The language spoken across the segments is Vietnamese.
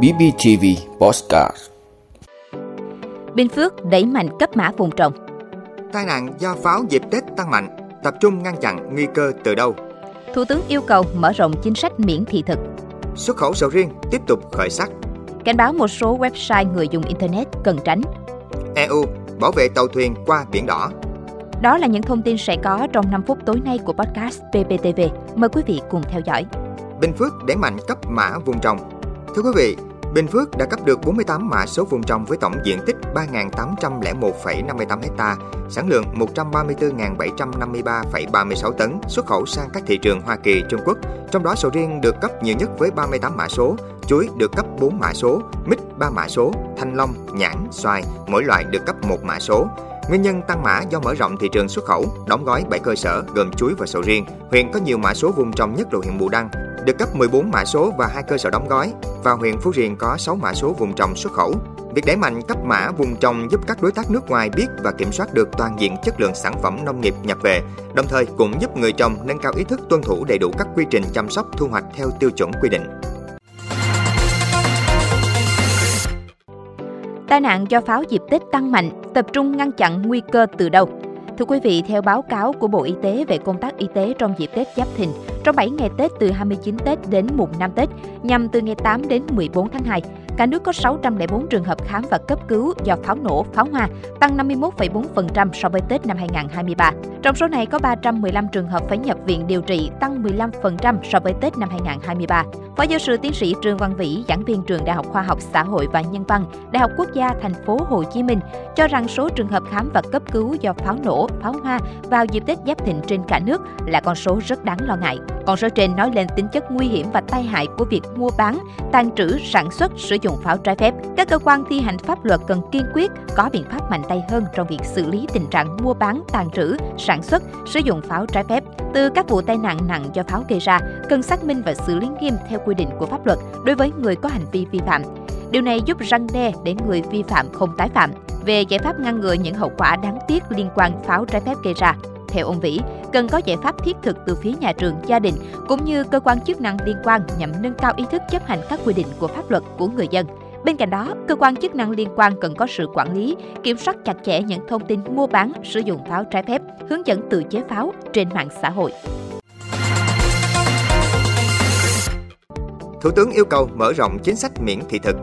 BBTV Postcard Bình Phước đẩy mạnh cấp mã vùng trồng. Tai nạn do pháo dịp Tết tăng mạnh, tập trung ngăn chặn nguy cơ từ đâu. Thủ tướng yêu cầu mở rộng chính sách miễn thị thực. Xuất khẩu sầu riêng tiếp tục khởi sắc. Cảnh báo một số website người dùng Internet cần tránh. EU bảo vệ tàu thuyền qua biển đỏ. Đó là những thông tin sẽ có trong 5 phút tối nay của podcast PPTV. Mời quý vị cùng theo dõi. Bình Phước đẩy mạnh cấp mã vùng trồng. Thưa quý vị, Bình Phước đã cấp được 48 mã số vùng trồng với tổng diện tích 3.801,58 ha, sản lượng 134.753,36 tấn xuất khẩu sang các thị trường Hoa Kỳ, Trung Quốc. Trong đó sầu riêng được cấp nhiều nhất với 38 mã số, chuối được cấp 4 mã số, mít 3 mã số, thanh long, nhãn, xoài mỗi loại được cấp 1 mã số. Nguyên nhân tăng mã do mở rộng thị trường xuất khẩu, đóng gói 7 cơ sở gồm chuối và sầu riêng. Huyện có nhiều mã số vùng trồng nhất là huyện Bù Đăng, được cấp 14 mã số và hai cơ sở đóng gói và huyện Phú Riềng có 6 mã số vùng trồng xuất khẩu. Việc đẩy mạnh cấp mã vùng trồng giúp các đối tác nước ngoài biết và kiểm soát được toàn diện chất lượng sản phẩm nông nghiệp nhập về, đồng thời cũng giúp người trồng nâng cao ý thức tuân thủ đầy đủ các quy trình chăm sóc thu hoạch theo tiêu chuẩn quy định. Tai nạn do pháo dịp Tết tăng mạnh, tập trung ngăn chặn nguy cơ từ đâu? Thưa quý vị, theo báo cáo của Bộ Y tế về công tác y tế trong dịp Tết Giáp Thìn, trong 7 ngày Tết từ 29 Tết đến mùng 5 Tết, nhằm từ ngày 8 đến 14 tháng 2, cả nước có 604 trường hợp khám và cấp cứu do pháo nổ, pháo hoa, tăng 51,4% so với Tết năm 2023. Trong số này có 315 trường hợp phải nhập viện điều trị, tăng 15% so với Tết năm 2023. Phó giáo sư tiến sĩ Trương Văn Vĩ, giảng viên trường Đại học Khoa học Xã hội và Nhân văn, Đại học Quốc gia Thành phố Hồ Chí Minh cho rằng số trường hợp khám và cấp cứu do pháo nổ, pháo hoa vào dịp Tết Giáp thịnh trên cả nước là con số rất đáng lo ngại. Con số trên nói lên tính chất nguy hiểm và tai hại của việc mua bán, tàn trữ, sản xuất, sử dụng pháo trái phép. Các cơ quan thi hành pháp luật cần kiên quyết có biện pháp mạnh tay hơn trong việc xử lý tình trạng mua bán, tàn trữ, sản xuất, sử dụng pháo trái phép. Từ các vụ tai nạn nặng do pháo gây ra, cần xác minh và xử lý nghiêm theo quy định của pháp luật đối với người có hành vi vi phạm. Điều này giúp răng đe để người vi phạm không tái phạm. Về giải pháp ngăn ngừa những hậu quả đáng tiếc liên quan pháo trái phép gây ra, theo ông Vĩ, cần có giải pháp thiết thực từ phía nhà trường, gia đình cũng như cơ quan chức năng liên quan nhằm nâng cao ý thức chấp hành các quy định của pháp luật của người dân. Bên cạnh đó, cơ quan chức năng liên quan cần có sự quản lý, kiểm soát chặt chẽ những thông tin mua bán, sử dụng pháo trái phép, hướng dẫn tự chế pháo trên mạng xã hội. Thủ tướng yêu cầu mở rộng chính sách miễn thị thực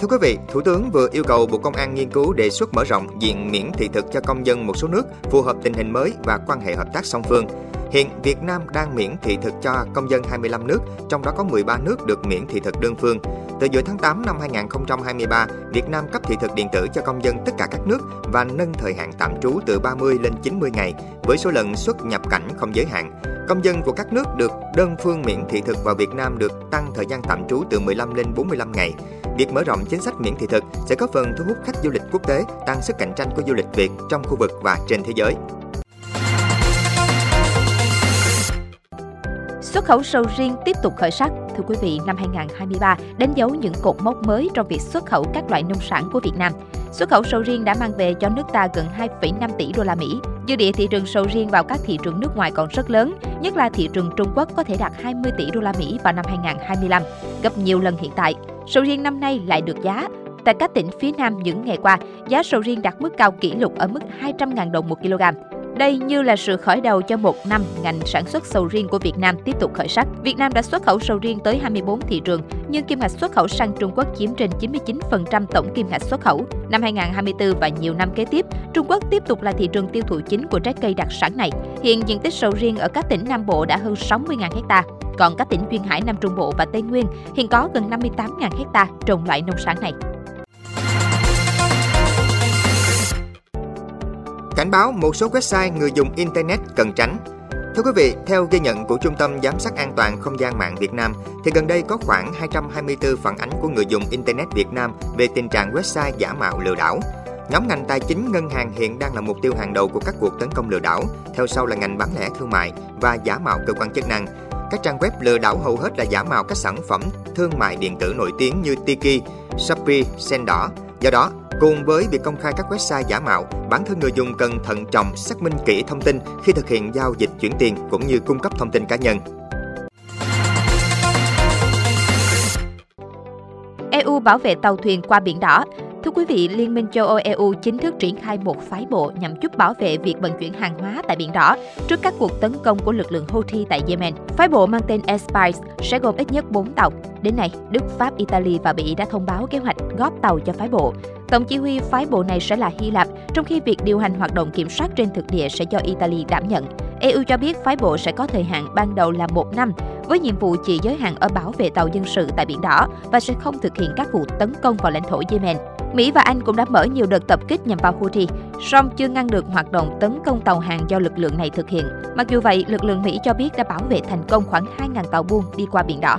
Thưa quý vị, Thủ tướng vừa yêu cầu Bộ Công an nghiên cứu đề xuất mở rộng diện miễn thị thực cho công dân một số nước phù hợp tình hình mới và quan hệ hợp tác song phương. Hiện Việt Nam đang miễn thị thực cho công dân 25 nước, trong đó có 13 nước được miễn thị thực đơn phương. Từ giữa tháng 8 năm 2023, Việt Nam cấp thị thực điện tử cho công dân tất cả các nước và nâng thời hạn tạm trú từ 30 lên 90 ngày với số lần xuất nhập cảnh không giới hạn. Công dân của các nước được đơn phương miễn thị thực vào Việt Nam được tăng thời gian tạm trú từ 15 lên 45 ngày. Việc mở rộng chính sách miễn thị thực sẽ có phần thu hút khách du lịch quốc tế, tăng sức cạnh tranh của du lịch Việt trong khu vực và trên thế giới. Xuất khẩu sầu riêng tiếp tục khởi sắc. Thưa quý vị, năm 2023 đánh dấu những cột mốc mới trong việc xuất khẩu các loại nông sản của Việt Nam. Xuất khẩu sầu riêng đã mang về cho nước ta gần 2,5 tỷ đô la Mỹ. Dư địa thị trường sầu riêng vào các thị trường nước ngoài còn rất lớn, nhất là thị trường Trung Quốc có thể đạt 20 tỷ đô la Mỹ vào năm 2025, gấp nhiều lần hiện tại. Sầu riêng năm nay lại được giá. Tại các tỉnh phía Nam những ngày qua, giá sầu riêng đạt mức cao kỷ lục ở mức 200.000 đồng một kg. Đây như là sự khởi đầu cho một năm ngành sản xuất sầu riêng của Việt Nam tiếp tục khởi sắc. Việt Nam đã xuất khẩu sầu riêng tới 24 thị trường, nhưng kim ngạch xuất khẩu sang Trung Quốc chiếm trên 99% tổng kim ngạch xuất khẩu. Năm 2024 và nhiều năm kế tiếp, Trung Quốc tiếp tục là thị trường tiêu thụ chính của trái cây đặc sản này. Hiện diện tích sầu riêng ở các tỉnh Nam Bộ đã hơn 60.000 hecta. Còn các tỉnh duyên hải Nam Trung Bộ và Tây Nguyên hiện có gần 58.000 hecta trồng loại nông sản này. Cảnh báo một số website người dùng Internet cần tránh. Thưa quý vị, theo ghi nhận của Trung tâm Giám sát An toàn Không gian mạng Việt Nam, thì gần đây có khoảng 224 phản ánh của người dùng Internet Việt Nam về tình trạng website giả mạo lừa đảo. Nhóm ngành tài chính ngân hàng hiện đang là mục tiêu hàng đầu của các cuộc tấn công lừa đảo, theo sau là ngành bán lẻ thương mại và giả mạo cơ quan chức năng. Các trang web lừa đảo hầu hết là giả mạo các sản phẩm thương mại điện tử nổi tiếng như Tiki, Shopee, Sendor. Do đó, cùng với việc công khai các website giả mạo, bản thân người dùng cần thận trọng xác minh kỹ thông tin khi thực hiện giao dịch chuyển tiền cũng như cung cấp thông tin cá nhân. EU bảo vệ tàu thuyền qua biển đỏ. Thưa quý vị, Liên minh châu Âu EU chính thức triển khai một phái bộ nhằm giúp bảo vệ việc vận chuyển hàng hóa tại Biển Đỏ trước các cuộc tấn công của lực lượng Houthi tại Yemen. Phái bộ mang tên Aspice sẽ gồm ít nhất 4 tàu. Đến nay, Đức, Pháp, Italy và Bỉ đã thông báo kế hoạch góp tàu cho phái bộ. Tổng chỉ huy phái bộ này sẽ là Hy Lạp, trong khi việc điều hành hoạt động kiểm soát trên thực địa sẽ do Italy đảm nhận. EU cho biết phái bộ sẽ có thời hạn ban đầu là một năm, với nhiệm vụ chỉ giới hạn ở bảo vệ tàu dân sự tại Biển Đỏ và sẽ không thực hiện các vụ tấn công vào lãnh thổ Yemen. Mỹ và Anh cũng đã mở nhiều đợt tập kích nhằm vào Houthi, song chưa ngăn được hoạt động tấn công tàu hàng do lực lượng này thực hiện. Mặc dù vậy, lực lượng Mỹ cho biết đã bảo vệ thành công khoảng 2.000 tàu buôn đi qua Biển Đỏ.